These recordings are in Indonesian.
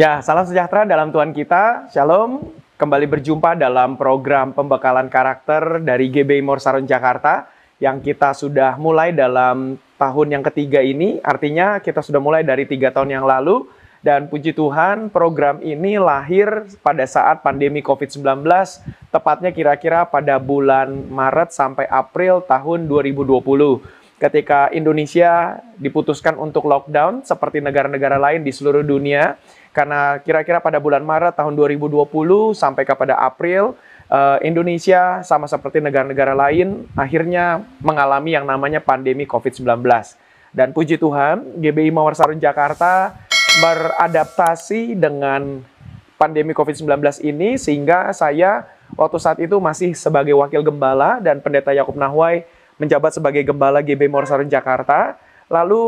Ya, salam sejahtera dalam Tuhan kita. Shalom. Kembali berjumpa dalam program pembekalan karakter dari GBI Morsaron Jakarta yang kita sudah mulai dalam tahun yang ketiga ini. Artinya kita sudah mulai dari tiga tahun yang lalu. Dan puji Tuhan, program ini lahir pada saat pandemi COVID-19, tepatnya kira-kira pada bulan Maret sampai April tahun 2020 ketika Indonesia diputuskan untuk lockdown seperti negara-negara lain di seluruh dunia karena kira-kira pada bulan Maret tahun 2020 sampai kepada April uh, Indonesia sama seperti negara-negara lain akhirnya mengalami yang namanya pandemi COVID-19. Dan puji Tuhan, GBI Mawar Sarun Jakarta beradaptasi dengan pandemi COVID-19 ini sehingga saya waktu saat itu masih sebagai wakil gembala dan pendeta Yakub Nahwai menjabat sebagai gembala GB Mawar Sarun Jakarta Lalu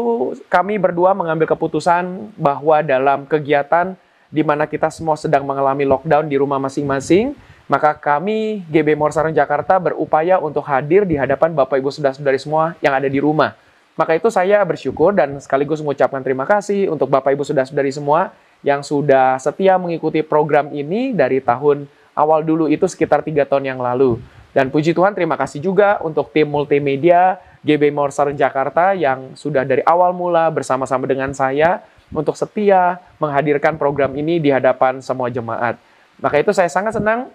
kami berdua mengambil keputusan bahwa dalam kegiatan di mana kita semua sedang mengalami lockdown di rumah masing-masing, maka kami GB Morsaran Jakarta berupaya untuk hadir di hadapan Bapak Ibu Saudara-saudari semua yang ada di rumah. Maka itu saya bersyukur dan sekaligus mengucapkan terima kasih untuk Bapak Ibu Saudara-saudari semua yang sudah setia mengikuti program ini dari tahun awal dulu itu sekitar tiga tahun yang lalu. Dan puji Tuhan terima kasih juga untuk tim multimedia GB Morsar Jakarta yang sudah dari awal mula bersama-sama dengan saya untuk setia menghadirkan program ini di hadapan semua jemaat. Maka itu saya sangat senang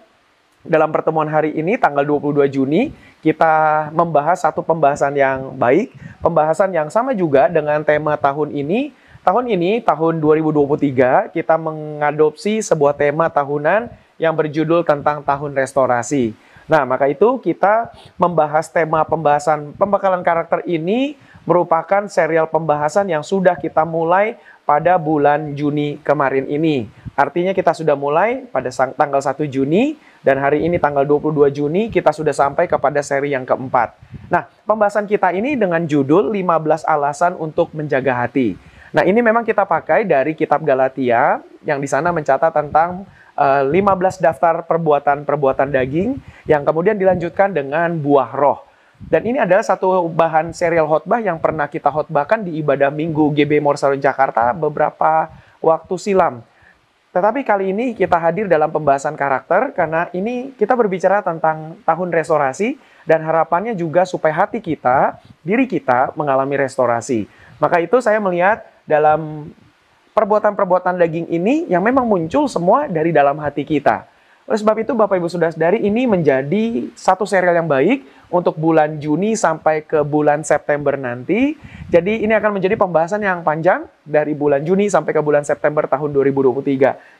dalam pertemuan hari ini tanggal 22 Juni kita membahas satu pembahasan yang baik, pembahasan yang sama juga dengan tema tahun ini. Tahun ini, tahun 2023, kita mengadopsi sebuah tema tahunan yang berjudul tentang tahun restorasi. Nah, maka itu kita membahas tema pembahasan pembekalan karakter ini merupakan serial pembahasan yang sudah kita mulai pada bulan Juni kemarin ini. Artinya kita sudah mulai pada tanggal 1 Juni dan hari ini tanggal 22 Juni kita sudah sampai kepada seri yang keempat. Nah, pembahasan kita ini dengan judul 15 alasan untuk menjaga hati. Nah, ini memang kita pakai dari kitab Galatia yang di sana mencatat tentang 15 eh, daftar perbuatan-perbuatan daging yang kemudian dilanjutkan dengan buah roh. Dan ini adalah satu bahan serial khotbah yang pernah kita khotbahkan di ibadah Minggu GB Morsalun Jakarta beberapa waktu silam. Tetapi kali ini kita hadir dalam pembahasan karakter karena ini kita berbicara tentang tahun restorasi dan harapannya juga supaya hati kita, diri kita mengalami restorasi. Maka itu saya melihat dalam perbuatan-perbuatan daging ini yang memang muncul semua dari dalam hati kita. Oleh sebab itu Bapak Ibu Saudara-saudari ini menjadi satu serial yang baik untuk bulan Juni sampai ke bulan September nanti. Jadi ini akan menjadi pembahasan yang panjang dari bulan Juni sampai ke bulan September tahun 2023.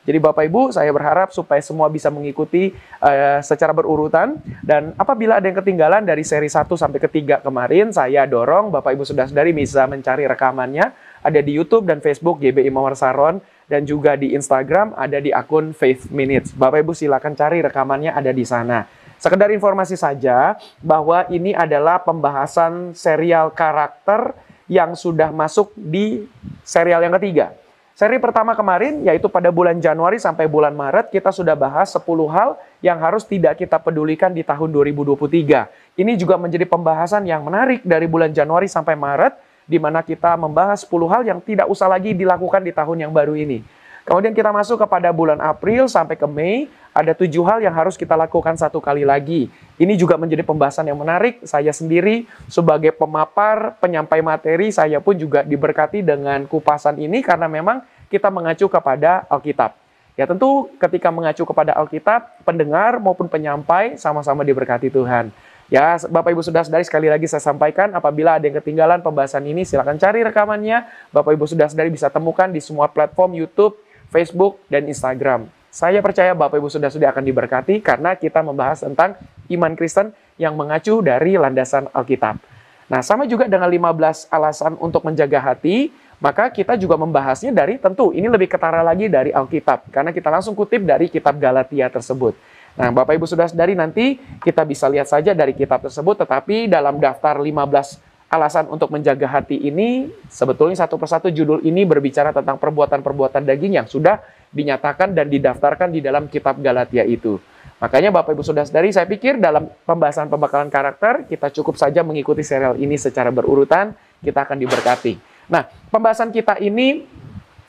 Jadi Bapak Ibu saya berharap supaya semua bisa mengikuti uh, secara berurutan dan apabila ada yang ketinggalan dari seri 1 sampai ke 3 kemarin saya dorong Bapak Ibu Saudara-saudari bisa mencari rekamannya ada di YouTube dan Facebook GBI Mawar Saron dan juga di Instagram ada di akun Faith Minutes. Bapak Ibu silakan cari rekamannya ada di sana. Sekedar informasi saja bahwa ini adalah pembahasan serial karakter yang sudah masuk di serial yang ketiga. Seri pertama kemarin yaitu pada bulan Januari sampai bulan Maret kita sudah bahas 10 hal yang harus tidak kita pedulikan di tahun 2023. Ini juga menjadi pembahasan yang menarik dari bulan Januari sampai Maret di mana kita membahas 10 hal yang tidak usah lagi dilakukan di tahun yang baru ini. Kemudian kita masuk kepada bulan April sampai ke Mei, ada tujuh hal yang harus kita lakukan satu kali lagi. Ini juga menjadi pembahasan yang menarik. Saya sendiri sebagai pemapar, penyampai materi, saya pun juga diberkati dengan kupasan ini karena memang kita mengacu kepada Alkitab. Ya tentu ketika mengacu kepada Alkitab, pendengar maupun penyampai sama-sama diberkati Tuhan. Ya, Bapak Ibu sudah sadari sekali lagi saya sampaikan apabila ada yang ketinggalan pembahasan ini silahkan cari rekamannya. Bapak Ibu sudah sadari bisa temukan di semua platform YouTube, Facebook, dan Instagram. Saya percaya Bapak Ibu sudah sudah akan diberkati karena kita membahas tentang iman Kristen yang mengacu dari landasan Alkitab. Nah, sama juga dengan 15 alasan untuk menjaga hati, maka kita juga membahasnya dari tentu ini lebih ketara lagi dari Alkitab karena kita langsung kutip dari kitab Galatia tersebut. Nah, Bapak Ibu sudah sadari nanti kita bisa lihat saja dari kitab tersebut, tetapi dalam daftar 15 alasan untuk menjaga hati ini, sebetulnya satu persatu judul ini berbicara tentang perbuatan-perbuatan daging yang sudah dinyatakan dan didaftarkan di dalam kitab Galatia itu. Makanya Bapak Ibu sudah sadari, saya pikir dalam pembahasan pembakalan karakter, kita cukup saja mengikuti serial ini secara berurutan, kita akan diberkati. Nah, pembahasan kita ini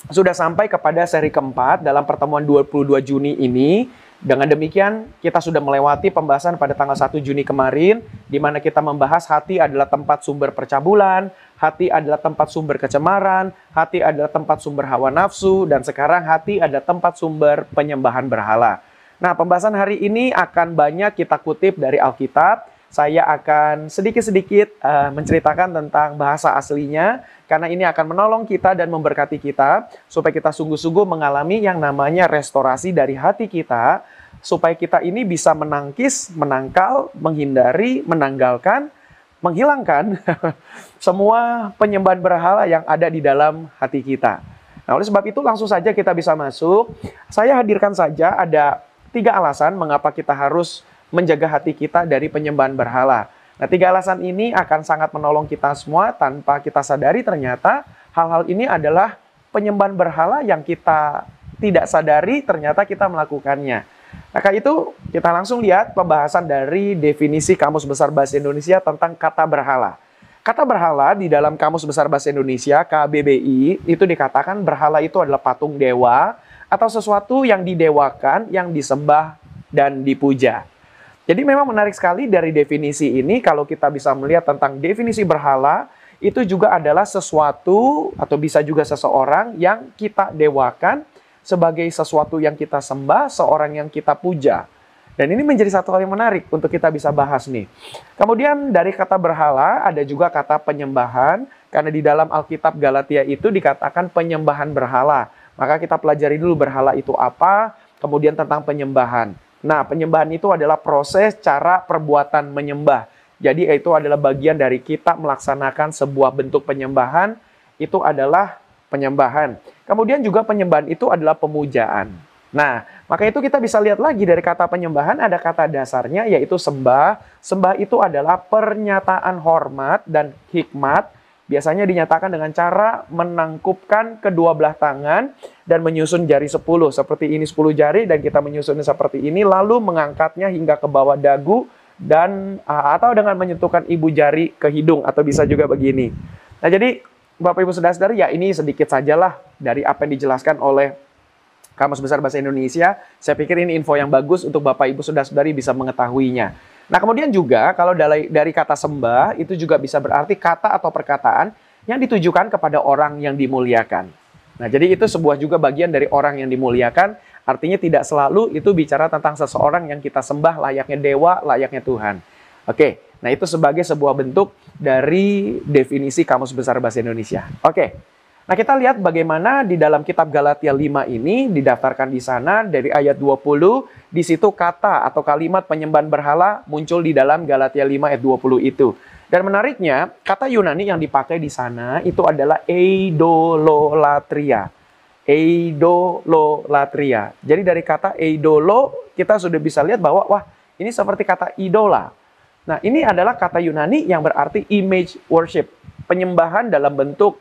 sudah sampai kepada seri keempat dalam pertemuan 22 Juni ini. Dengan demikian, kita sudah melewati pembahasan pada tanggal 1 Juni kemarin, di mana kita membahas hati adalah tempat sumber percabulan, hati adalah tempat sumber kecemaran, hati adalah tempat sumber hawa nafsu, dan sekarang hati adalah tempat sumber penyembahan berhala. Nah, pembahasan hari ini akan banyak kita kutip dari Alkitab, saya akan sedikit-sedikit uh, menceritakan tentang bahasa aslinya karena ini akan menolong kita dan memberkati kita supaya kita sungguh-sungguh mengalami yang namanya restorasi dari hati kita supaya kita ini bisa menangkis, menangkal, menghindari, menanggalkan, menghilangkan semua penyembahan berhala yang ada di dalam hati kita. Nah, oleh sebab itu langsung saja kita bisa masuk. Saya hadirkan saja ada tiga alasan mengapa kita harus menjaga hati kita dari penyembahan berhala. Nah, tiga alasan ini akan sangat menolong kita semua tanpa kita sadari ternyata hal-hal ini adalah penyembahan berhala yang kita tidak sadari ternyata kita melakukannya. Nah, kayak itu kita langsung lihat pembahasan dari definisi Kamus Besar Bahasa Indonesia tentang kata berhala. Kata berhala di dalam Kamus Besar Bahasa Indonesia KBBI itu dikatakan berhala itu adalah patung dewa atau sesuatu yang didewakan, yang disembah dan dipuja. Jadi memang menarik sekali dari definisi ini kalau kita bisa melihat tentang definisi berhala itu juga adalah sesuatu atau bisa juga seseorang yang kita dewakan sebagai sesuatu yang kita sembah, seorang yang kita puja. Dan ini menjadi satu hal yang menarik untuk kita bisa bahas nih. Kemudian dari kata berhala ada juga kata penyembahan karena di dalam Alkitab Galatia itu dikatakan penyembahan berhala. Maka kita pelajari dulu berhala itu apa, kemudian tentang penyembahan. Nah, penyembahan itu adalah proses cara perbuatan menyembah. Jadi itu adalah bagian dari kita melaksanakan sebuah bentuk penyembahan, itu adalah penyembahan. Kemudian juga penyembahan itu adalah pemujaan. Nah, maka itu kita bisa lihat lagi dari kata penyembahan ada kata dasarnya yaitu sembah. Sembah itu adalah pernyataan hormat dan hikmat biasanya dinyatakan dengan cara menangkupkan kedua belah tangan dan menyusun jari 10 seperti ini 10 jari dan kita menyusunnya seperti ini lalu mengangkatnya hingga ke bawah dagu dan atau dengan menyentuhkan ibu jari ke hidung atau bisa juga begini. Nah, jadi Bapak Ibu Saudara-saudari ya ini sedikit sajalah dari apa yang dijelaskan oleh Kamus Besar Bahasa Indonesia. Saya pikir ini info yang bagus untuk Bapak Ibu Saudara-saudari bisa mengetahuinya. Nah, kemudian juga kalau dari, dari kata sembah itu juga bisa berarti kata atau perkataan yang ditujukan kepada orang yang dimuliakan. Nah, jadi itu sebuah juga bagian dari orang yang dimuliakan, artinya tidak selalu itu bicara tentang seseorang yang kita sembah layaknya dewa, layaknya Tuhan. Oke, nah itu sebagai sebuah bentuk dari definisi Kamus Besar Bahasa Indonesia. Oke. Nah, kita lihat bagaimana di dalam kitab Galatia 5 ini didaftarkan di sana dari ayat 20, di situ kata atau kalimat penyembahan berhala muncul di dalam Galatia 5 ayat 20 itu. Dan menariknya, kata Yunani yang dipakai di sana itu adalah eidololatria. Eidololatria. Jadi dari kata eidolo kita sudah bisa lihat bahwa wah, ini seperti kata idola. Nah, ini adalah kata Yunani yang berarti image worship, penyembahan dalam bentuk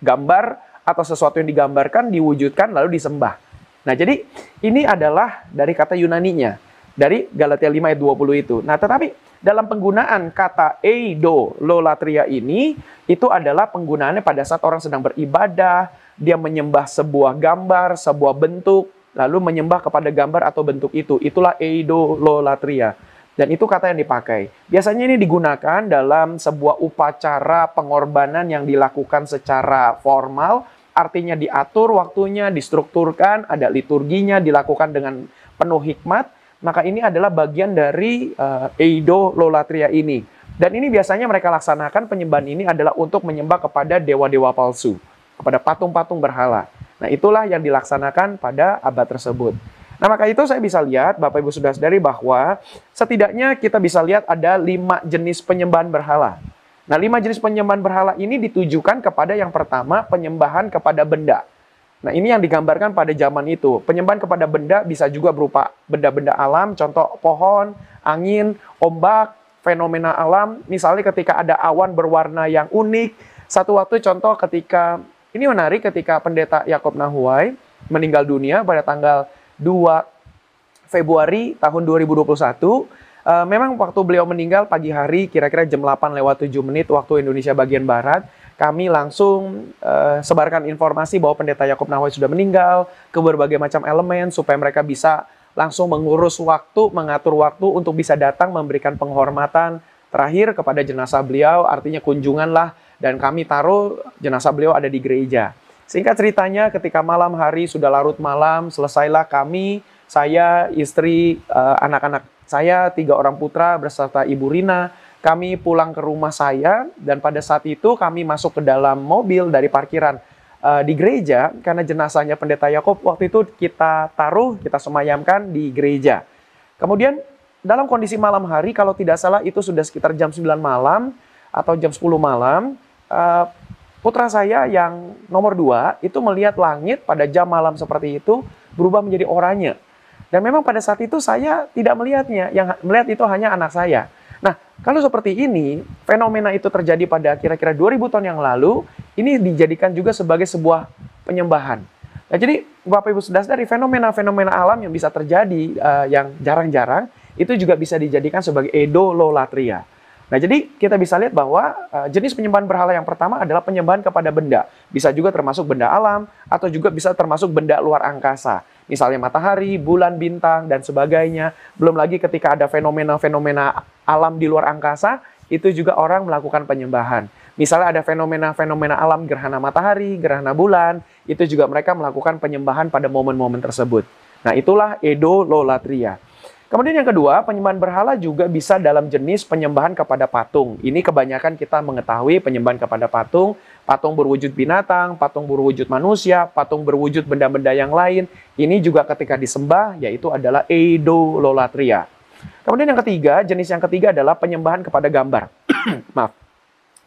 gambar atau sesuatu yang digambarkan diwujudkan lalu disembah. Nah, jadi ini adalah dari kata Yunaninya dari Galatia 5 ayat 20 itu. Nah, tetapi dalam penggunaan kata eido lolatria ini itu adalah penggunaannya pada saat orang sedang beribadah, dia menyembah sebuah gambar, sebuah bentuk, lalu menyembah kepada gambar atau bentuk itu. Itulah eido lolatria. Dan itu kata yang dipakai. Biasanya ini digunakan dalam sebuah upacara pengorbanan yang dilakukan secara formal, artinya diatur waktunya, distrukturkan, ada liturginya, dilakukan dengan penuh hikmat. Maka ini adalah bagian dari uh, Eido Lolatria ini. Dan ini biasanya mereka laksanakan penyembahan ini adalah untuk menyembah kepada dewa-dewa palsu, kepada patung-patung berhala. Nah, itulah yang dilaksanakan pada abad tersebut. Nah, maka itu saya bisa lihat, Bapak Ibu sudah sadari bahwa setidaknya kita bisa lihat ada lima jenis penyembahan berhala. Nah, lima jenis penyembahan berhala ini ditujukan kepada yang pertama, penyembahan kepada benda. Nah, ini yang digambarkan pada zaman itu. Penyembahan kepada benda bisa juga berupa benda-benda alam, contoh pohon, angin, ombak, fenomena alam. Misalnya ketika ada awan berwarna yang unik. Satu waktu contoh ketika, ini menarik ketika pendeta Yakob Nahuai meninggal dunia pada tanggal 2 Februari tahun 2021. Uh, eh, memang waktu beliau meninggal pagi hari kira-kira jam 8 lewat 7 menit waktu Indonesia bagian Barat. kami langsung uh, sebarkan informasi bahwa pendeta Yakob Nahwai sudah meninggal ke berbagai macam elemen supaya mereka bisa langsung mengurus waktu, mengatur waktu untuk bisa datang memberikan penghormatan terakhir kepada jenazah beliau, artinya kunjungan lah dan kami taruh jenazah beliau ada di gereja. Singkat ceritanya ketika malam hari sudah larut malam, selesailah kami, saya, istri, eh, anak-anak saya, tiga orang putra beserta Ibu Rina, kami pulang ke rumah saya dan pada saat itu kami masuk ke dalam mobil dari parkiran uh, di gereja karena jenazahnya pendeta Yakob waktu itu kita taruh, kita semayamkan di gereja. Kemudian dalam kondisi malam hari kalau tidak salah itu sudah sekitar jam 9 malam atau jam 10 malam, uh, putra saya yang nomor dua itu melihat langit pada jam malam seperti itu berubah menjadi oranye. Dan memang pada saat itu saya tidak melihatnya, yang melihat itu hanya anak saya. Nah, kalau seperti ini, fenomena itu terjadi pada kira-kira 2000 tahun yang lalu, ini dijadikan juga sebagai sebuah penyembahan. Nah, jadi Bapak Ibu sudah dari fenomena-fenomena alam yang bisa terjadi uh, yang jarang-jarang itu juga bisa dijadikan sebagai edololatria. Nah, jadi kita bisa lihat bahwa uh, jenis penyembahan berhala yang pertama adalah penyembahan kepada benda. Bisa juga termasuk benda alam atau juga bisa termasuk benda luar angkasa. Misalnya matahari, bulan, bintang dan sebagainya. Belum lagi ketika ada fenomena-fenomena alam di luar angkasa, itu juga orang melakukan penyembahan. Misalnya ada fenomena-fenomena alam gerhana matahari, gerhana bulan, itu juga mereka melakukan penyembahan pada momen-momen tersebut. Nah, itulah Edo Lolatria. Kemudian yang kedua, penyembahan berhala juga bisa dalam jenis penyembahan kepada patung. Ini kebanyakan kita mengetahui penyembahan kepada patung, patung berwujud binatang, patung berwujud manusia, patung berwujud benda-benda yang lain. Ini juga ketika disembah, yaitu adalah Eidololatria. Kemudian yang ketiga, jenis yang ketiga adalah penyembahan kepada gambar. Maaf.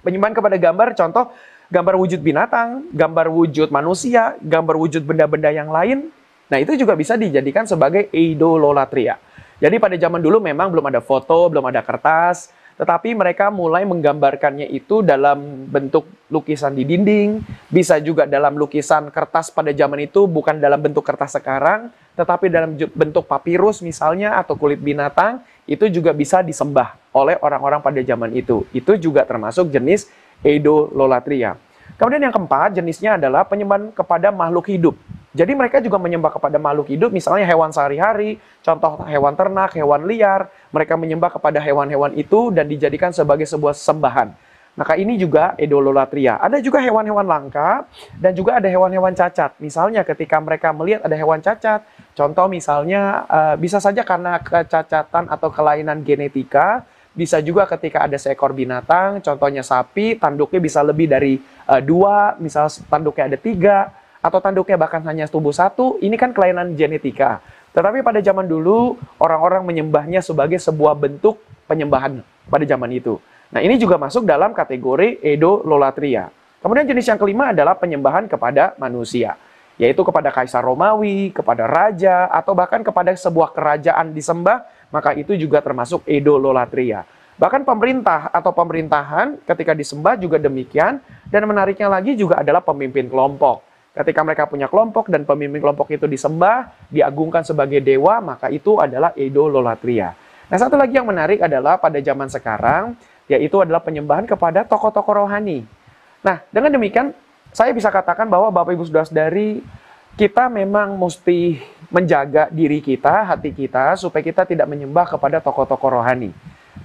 Penyembahan kepada gambar, contoh gambar wujud binatang, gambar wujud manusia, gambar wujud benda-benda yang lain. Nah, itu juga bisa dijadikan sebagai Eidololatria. Jadi pada zaman dulu memang belum ada foto, belum ada kertas, tetapi mereka mulai menggambarkannya itu dalam bentuk lukisan di dinding, bisa juga dalam lukisan kertas pada zaman itu bukan dalam bentuk kertas sekarang, tetapi dalam bentuk papirus misalnya atau kulit binatang, itu juga bisa disembah oleh orang-orang pada zaman itu. Itu juga termasuk jenis Eidololatria. Kemudian yang keempat, jenisnya adalah penyembahan kepada makhluk hidup. Jadi mereka juga menyembah kepada makhluk hidup, misalnya hewan sehari-hari, contoh hewan ternak, hewan liar. Mereka menyembah kepada hewan-hewan itu dan dijadikan sebagai sebuah sembahan. Maka ini juga idololatria. Ada juga hewan-hewan langka dan juga ada hewan-hewan cacat. Misalnya ketika mereka melihat ada hewan cacat, contoh misalnya uh, bisa saja karena kecacatan atau kelainan genetika, bisa juga ketika ada seekor binatang, contohnya sapi, tanduknya bisa lebih dari uh, dua, misal tanduknya ada tiga, atau tanduknya bahkan hanya tubuh satu, ini kan kelainan genetika. Tetapi pada zaman dulu, orang-orang menyembahnya sebagai sebuah bentuk penyembahan pada zaman itu. Nah, ini juga masuk dalam kategori Edo Lolatria. Kemudian jenis yang kelima adalah penyembahan kepada manusia, yaitu kepada kaisar Romawi, kepada raja, atau bahkan kepada sebuah kerajaan disembah, maka itu juga termasuk Edo Lolatria. Bahkan pemerintah atau pemerintahan ketika disembah juga demikian, dan menariknya lagi juga adalah pemimpin kelompok. Ketika mereka punya kelompok dan pemimpin kelompok itu disembah, diagungkan sebagai dewa, maka itu adalah idololatria. Nah, satu lagi yang menarik adalah pada zaman sekarang, yaitu adalah penyembahan kepada tokoh-tokoh rohani. Nah, dengan demikian, saya bisa katakan bahwa Bapak Ibu Saudara dari kita memang mesti menjaga diri kita, hati kita, supaya kita tidak menyembah kepada tokoh-tokoh rohani.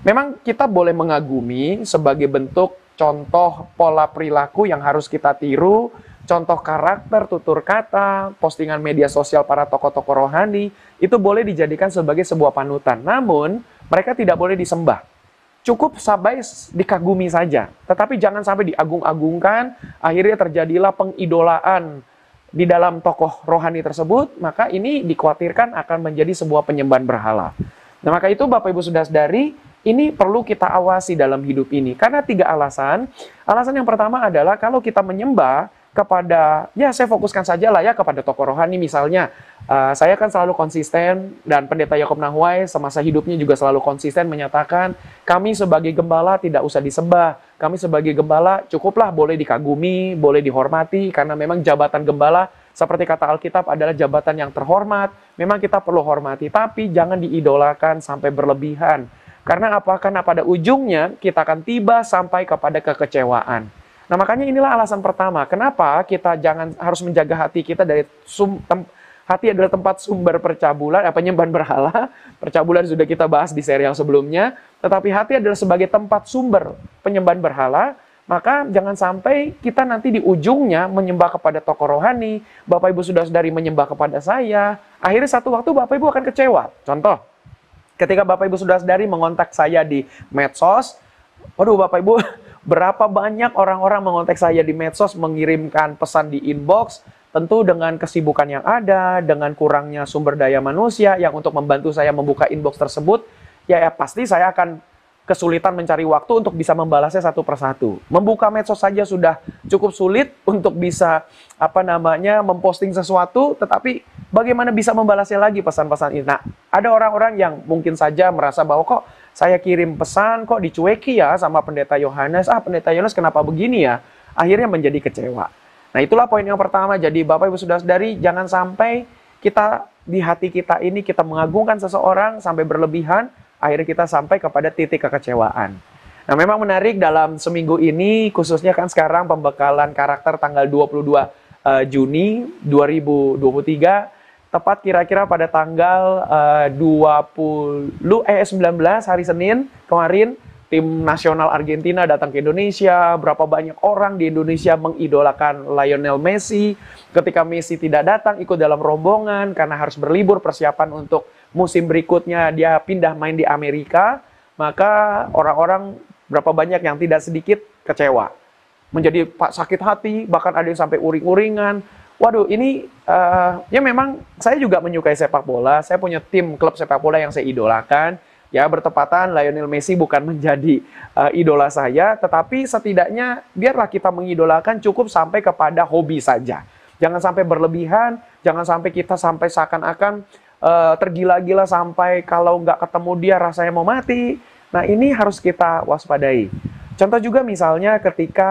Memang kita boleh mengagumi sebagai bentuk contoh pola perilaku yang harus kita tiru, contoh karakter, tutur kata, postingan media sosial para tokoh-tokoh rohani, itu boleh dijadikan sebagai sebuah panutan. Namun, mereka tidak boleh disembah. Cukup sampai dikagumi saja. Tetapi jangan sampai diagung-agungkan, akhirnya terjadilah pengidolaan di dalam tokoh rohani tersebut, maka ini dikhawatirkan akan menjadi sebuah penyembahan berhala. Nah, maka itu Bapak Ibu sudah dari ini perlu kita awasi dalam hidup ini. Karena tiga alasan. Alasan yang pertama adalah kalau kita menyembah, kepada ya saya fokuskan saja lah ya kepada tokoh rohani misalnya. Uh, saya kan selalu konsisten dan pendeta Yakob Nahuai semasa hidupnya juga selalu konsisten menyatakan kami sebagai gembala tidak usah disembah. Kami sebagai gembala cukuplah boleh dikagumi boleh dihormati karena memang jabatan gembala seperti kata Alkitab adalah jabatan yang terhormat. Memang kita perlu hormati tapi jangan diidolakan sampai berlebihan. Karena apa? Karena pada ujungnya kita akan tiba sampai kepada kekecewaan Nah, makanya inilah alasan pertama kenapa kita jangan harus menjaga hati kita dari sum, tem, hati adalah tempat sumber percabulan, apa penyembahan berhala. Percabulan sudah kita bahas di serial sebelumnya, tetapi hati adalah sebagai tempat sumber penyembahan berhala. Maka jangan sampai kita nanti di ujungnya menyembah kepada tokoh rohani, Bapak Ibu sudah dari menyembah kepada saya. Akhirnya satu waktu Bapak Ibu akan kecewa. Contoh, ketika Bapak Ibu sudah dari mengontak saya di medsos, waduh Bapak Ibu, berapa banyak orang-orang mengontak saya di medsos mengirimkan pesan di inbox tentu dengan kesibukan yang ada dengan kurangnya sumber daya manusia yang untuk membantu saya membuka inbox tersebut ya, ya pasti saya akan kesulitan mencari waktu untuk bisa membalasnya satu persatu. Membuka medsos saja sudah cukup sulit untuk bisa apa namanya memposting sesuatu, tetapi bagaimana bisa membalasnya lagi pesan-pesan ini? Nah, ada orang-orang yang mungkin saja merasa bahwa kok saya kirim pesan kok dicueki ya sama pendeta Yohanes. Ah, pendeta Yohanes kenapa begini ya? Akhirnya menjadi kecewa. Nah, itulah poin yang pertama. Jadi Bapak Ibu sudah dari jangan sampai kita di hati kita ini kita mengagungkan seseorang sampai berlebihan akhirnya kita sampai kepada titik kekecewaan. Nah, memang menarik dalam seminggu ini, khususnya kan sekarang pembekalan karakter tanggal 22 uh, eh, Juni 2023, tepat kira-kira pada tanggal uh, 20 eh 19 hari Senin kemarin tim nasional Argentina datang ke Indonesia, berapa banyak orang di Indonesia mengidolakan Lionel Messi. Ketika Messi tidak datang ikut dalam rombongan karena harus berlibur persiapan untuk musim berikutnya dia pindah main di Amerika, maka orang-orang berapa banyak yang tidak sedikit kecewa. Menjadi sakit hati, bahkan ada yang sampai uring-uringan. Waduh, ini uh, ya memang saya juga menyukai sepak bola. Saya punya tim klub sepak bola yang saya idolakan. Ya, bertepatan Lionel Messi bukan menjadi uh, idola saya, tetapi setidaknya biarlah kita mengidolakan cukup sampai kepada hobi saja. Jangan sampai berlebihan, jangan sampai kita sampai seakan-akan uh, tergila-gila sampai kalau nggak ketemu dia rasanya mau mati. Nah ini harus kita waspadai. Contoh juga misalnya ketika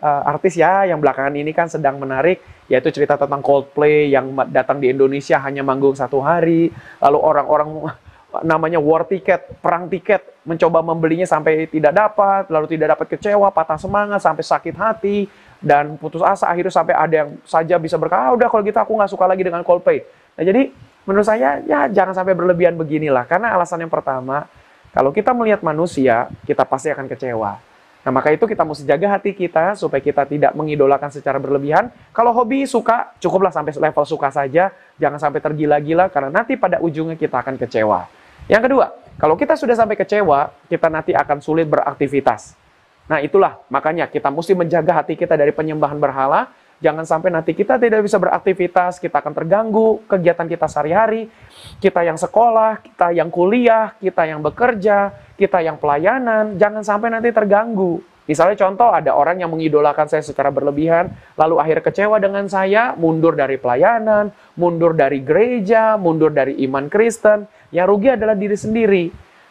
uh, artis ya yang belakangan ini kan sedang menarik yaitu cerita tentang Coldplay yang datang di Indonesia hanya manggung satu hari, lalu orang-orang namanya war ticket, perang tiket, mencoba membelinya sampai tidak dapat, lalu tidak dapat kecewa, patah semangat, sampai sakit hati, dan putus asa, akhirnya sampai ada yang saja bisa berkata, ah, udah kalau gitu aku nggak suka lagi dengan Coldplay. Nah jadi menurut saya ya jangan sampai berlebihan beginilah karena alasan yang pertama kalau kita melihat manusia kita pasti akan kecewa. Nah maka itu kita mesti jaga hati kita supaya kita tidak mengidolakan secara berlebihan. Kalau hobi suka cukuplah sampai level suka saja, jangan sampai tergila-gila karena nanti pada ujungnya kita akan kecewa. Yang kedua, kalau kita sudah sampai kecewa, kita nanti akan sulit beraktivitas. Nah itulah makanya kita mesti menjaga hati kita dari penyembahan berhala Jangan sampai nanti kita tidak bisa beraktivitas, kita akan terganggu kegiatan kita sehari-hari, kita yang sekolah, kita yang kuliah, kita yang bekerja, kita yang pelayanan, jangan sampai nanti terganggu. Misalnya contoh ada orang yang mengidolakan saya secara berlebihan, lalu akhir kecewa dengan saya, mundur dari pelayanan, mundur dari gereja, mundur dari iman Kristen, yang rugi adalah diri sendiri.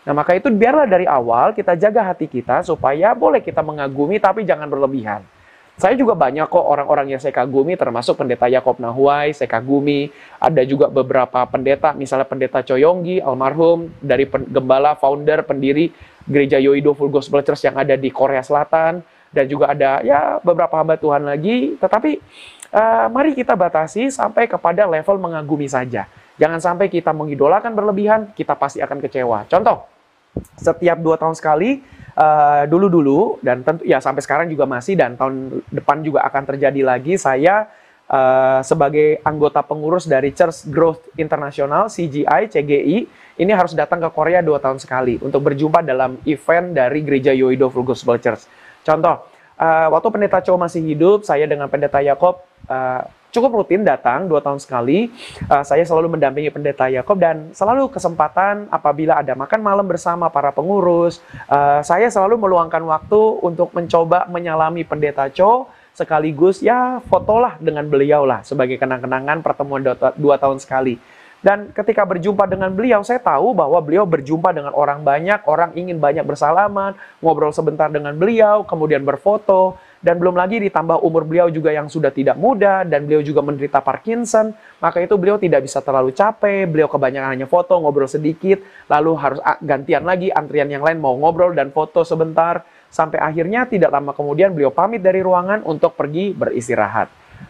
Nah maka itu biarlah dari awal kita jaga hati kita supaya boleh kita mengagumi tapi jangan berlebihan. Saya juga banyak kok orang-orang yang saya kagumi, termasuk pendeta Yakob Nahuai, saya kagumi. Ada juga beberapa pendeta, misalnya pendeta Coyonggi, almarhum, dari gembala, founder, pendiri gereja Yoido Full Gospel Church yang ada di Korea Selatan. Dan juga ada ya beberapa hamba Tuhan lagi. Tetapi uh, mari kita batasi sampai kepada level mengagumi saja. Jangan sampai kita mengidolakan berlebihan, kita pasti akan kecewa. Contoh, setiap dua tahun sekali uh, dulu-dulu dan tentu ya sampai sekarang juga masih dan tahun depan juga akan terjadi lagi saya uh, sebagai anggota pengurus dari Church Growth International CGI CGI ini harus datang ke Korea dua tahun sekali untuk berjumpa dalam event dari gereja Yoido Full Gospel Church. Contoh, uh, waktu pendeta Cho masih hidup, saya dengan pendeta Yakob uh, cukup rutin datang dua tahun sekali. Uh, saya selalu mendampingi pendeta Yakob dan selalu kesempatan apabila ada makan malam bersama para pengurus, uh, saya selalu meluangkan waktu untuk mencoba menyalami pendeta Cho sekaligus ya fotolah dengan beliau lah sebagai kenang-kenangan pertemuan dua, dua tahun sekali. Dan ketika berjumpa dengan beliau, saya tahu bahwa beliau berjumpa dengan orang banyak, orang ingin banyak bersalaman, ngobrol sebentar dengan beliau, kemudian berfoto, dan belum lagi ditambah umur beliau juga yang sudah tidak muda, dan beliau juga menderita Parkinson, maka itu beliau tidak bisa terlalu capek, beliau kebanyakan hanya foto, ngobrol sedikit, lalu harus gantian lagi, antrian yang lain mau ngobrol dan foto sebentar, sampai akhirnya tidak lama kemudian beliau pamit dari ruangan untuk pergi beristirahat.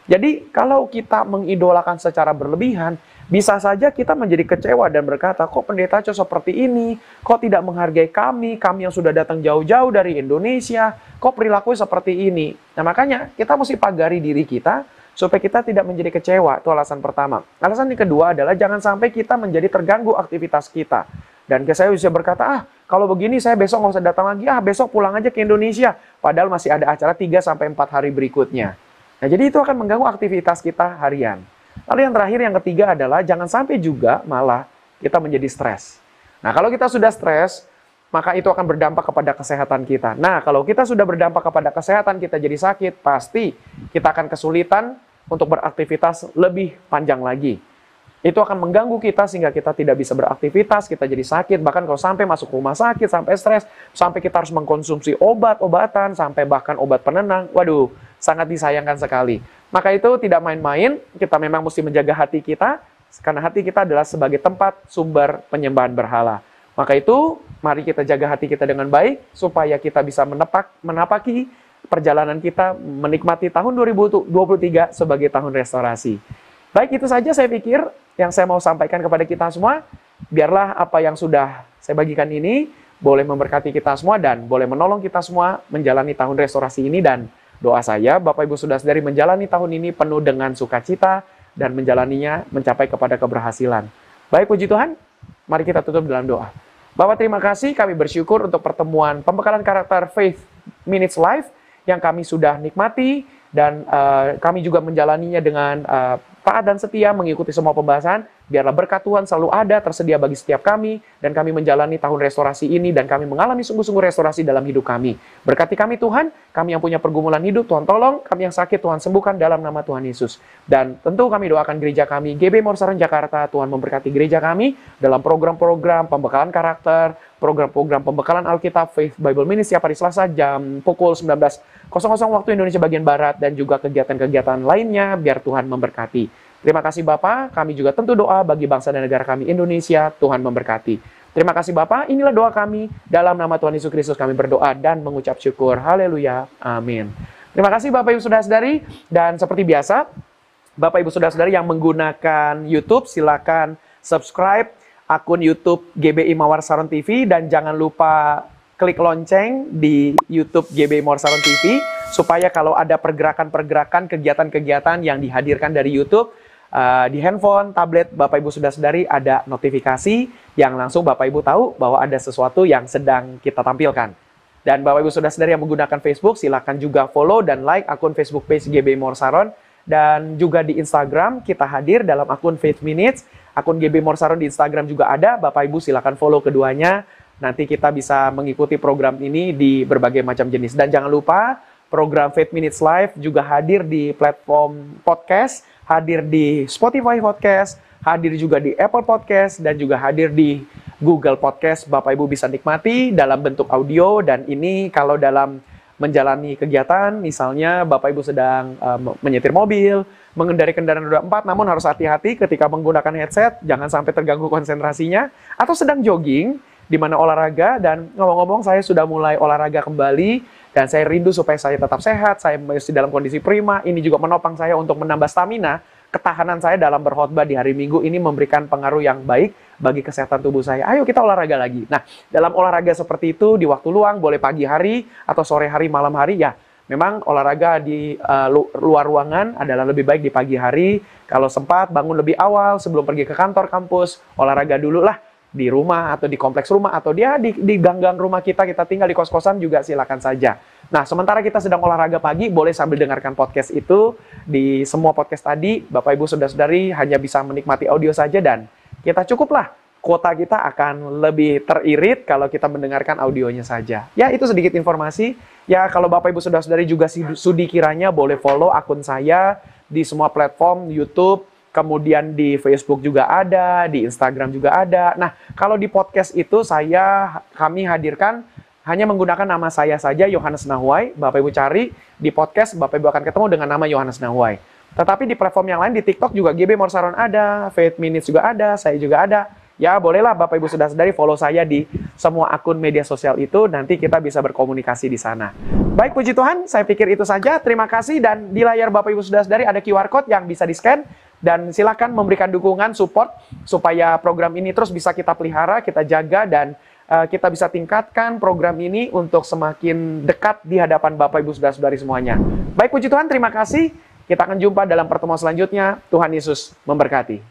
Jadi kalau kita mengidolakan secara berlebihan, bisa saja kita menjadi kecewa dan berkata, kok pendeta Cho seperti ini? Kok tidak menghargai kami? Kami yang sudah datang jauh-jauh dari Indonesia, kok perilaku seperti ini? Nah makanya kita mesti pagari diri kita supaya kita tidak menjadi kecewa. Itu alasan pertama. Alasan yang kedua adalah jangan sampai kita menjadi terganggu aktivitas kita. Dan saya bisa berkata, ah kalau begini saya besok nggak usah datang lagi, ah besok pulang aja ke Indonesia. Padahal masih ada acara 3 sampai 4 hari berikutnya. Nah, jadi itu akan mengganggu aktivitas kita harian. Lalu yang terakhir, yang ketiga adalah jangan sampai juga malah kita menjadi stres. Nah, kalau kita sudah stres, maka itu akan berdampak kepada kesehatan kita. Nah, kalau kita sudah berdampak kepada kesehatan kita jadi sakit, pasti kita akan kesulitan untuk beraktivitas lebih panjang lagi. Itu akan mengganggu kita sehingga kita tidak bisa beraktivitas, kita jadi sakit, bahkan kalau sampai masuk rumah sakit, sampai stres, sampai kita harus mengkonsumsi obat-obatan, sampai bahkan obat penenang. Waduh, sangat disayangkan sekali. Maka itu tidak main-main, kita memang mesti menjaga hati kita, karena hati kita adalah sebagai tempat sumber penyembahan berhala. Maka itu, mari kita jaga hati kita dengan baik, supaya kita bisa menepak, menapaki perjalanan kita menikmati tahun 2023 sebagai tahun restorasi. Baik, itu saja saya pikir yang saya mau sampaikan kepada kita semua. Biarlah apa yang sudah saya bagikan ini boleh memberkati kita semua dan boleh menolong kita semua menjalani tahun restorasi ini dan doa saya Bapak Ibu sudah dari menjalani tahun ini penuh dengan sukacita dan menjalaninya mencapai kepada keberhasilan. Baik puji Tuhan, mari kita tutup dalam doa. Bapak terima kasih kami bersyukur untuk pertemuan pembekalan karakter Faith Minutes Live yang kami sudah nikmati dan uh, kami juga menjalaninya dengan uh, taat dan setia mengikuti semua pembahasan. Biarlah berkat Tuhan selalu ada tersedia bagi setiap kami dan kami menjalani tahun restorasi ini dan kami mengalami sungguh-sungguh restorasi dalam hidup kami. Berkati kami Tuhan, kami yang punya pergumulan hidup Tuhan tolong, kami yang sakit Tuhan sembuhkan dalam nama Tuhan Yesus. Dan tentu kami doakan gereja kami GB Morsaran Jakarta, Tuhan memberkati gereja kami dalam program-program pembekalan karakter, program-program pembekalan Alkitab Faith Bible Ministry hari Selasa jam pukul 19.00 waktu Indonesia bagian Barat dan juga kegiatan-kegiatan lainnya biar Tuhan memberkati. Terima kasih Bapak, kami juga tentu doa bagi bangsa dan negara kami Indonesia, Tuhan memberkati. Terima kasih Bapak, inilah doa kami. Dalam nama Tuhan Yesus Kristus kami berdoa dan mengucap syukur. Haleluya. Amin. Terima kasih Bapak Ibu Saudara-saudari. Dan seperti biasa, Bapak Ibu Saudara-saudari yang menggunakan YouTube, silakan subscribe akun YouTube GBI Mawar Saron TV dan jangan lupa klik lonceng di YouTube GBI Mawar Saron TV supaya kalau ada pergerakan-pergerakan kegiatan-kegiatan yang dihadirkan dari YouTube uh, di handphone, tablet Bapak Ibu sudah sadari ada notifikasi yang langsung Bapak Ibu tahu bahwa ada sesuatu yang sedang kita tampilkan. Dan Bapak Ibu sudah sadari yang menggunakan Facebook, silakan juga follow dan like akun Facebook page GB Morsaron. Dan juga di Instagram kita hadir dalam akun Faith Minutes. Akun GB Morsaron di Instagram juga ada. Bapak Ibu silakan follow keduanya. Nanti kita bisa mengikuti program ini di berbagai macam jenis. Dan jangan lupa program Faith Minutes Live juga hadir di platform podcast hadir di Spotify Podcast, hadir juga di Apple Podcast, dan juga hadir di Google Podcast. Bapak Ibu bisa nikmati dalam bentuk audio, dan ini kalau dalam menjalani kegiatan, misalnya Bapak Ibu sedang uh, menyetir mobil, mengendari kendaraan roda 4, namun harus hati-hati ketika menggunakan headset, jangan sampai terganggu konsentrasinya, atau sedang jogging, di mana olahraga, dan ngomong-ngomong saya sudah mulai olahraga kembali, dan saya rindu supaya saya tetap sehat, saya masih dalam kondisi prima. Ini juga menopang saya untuk menambah stamina. Ketahanan saya dalam berkhotbah di hari Minggu ini memberikan pengaruh yang baik bagi kesehatan tubuh saya. Ayo kita olahraga lagi. Nah, dalam olahraga seperti itu di waktu luang, boleh pagi hari atau sore hari, malam hari, ya memang olahraga di uh, luar ruangan adalah lebih baik di pagi hari. Kalau sempat bangun lebih awal sebelum pergi ke kantor kampus, olahraga dulu lah di rumah atau di kompleks rumah atau dia di, di gang-gang rumah kita kita tinggal di kos-kosan juga silakan saja. Nah, sementara kita sedang olahraga pagi, boleh sambil dengarkan podcast itu di semua podcast tadi, Bapak Ibu Saudara-saudari hanya bisa menikmati audio saja dan kita cukuplah kuota kita akan lebih teririt kalau kita mendengarkan audionya saja. Ya, itu sedikit informasi. Ya, kalau Bapak Ibu Saudara-saudari juga sudi kiranya boleh follow akun saya di semua platform YouTube, kemudian di Facebook juga ada, di Instagram juga ada. Nah, kalau di podcast itu saya kami hadirkan hanya menggunakan nama saya saja Yohanes Nahuai. Bapak Ibu cari di podcast Bapak Ibu akan ketemu dengan nama Yohanes Nahuai. Tetapi di platform yang lain di TikTok juga GB Morsaron ada, Faith Minutes juga ada, saya juga ada. ya bolehlah Bapak Ibu sudah sadari follow saya di semua akun media sosial itu, nanti kita bisa berkomunikasi di sana. Baik puji Tuhan, saya pikir itu saja. Terima kasih dan di layar Bapak Ibu sudah sadari ada QR code yang bisa di-scan dan silakan memberikan dukungan, support supaya program ini terus bisa kita pelihara, kita jaga dan uh, kita bisa tingkatkan program ini untuk semakin dekat di hadapan Bapak Ibu Saudara-saudari semuanya. Baik puji Tuhan, terima kasih. Kita akan jumpa dalam pertemuan selanjutnya. Tuhan Yesus memberkati.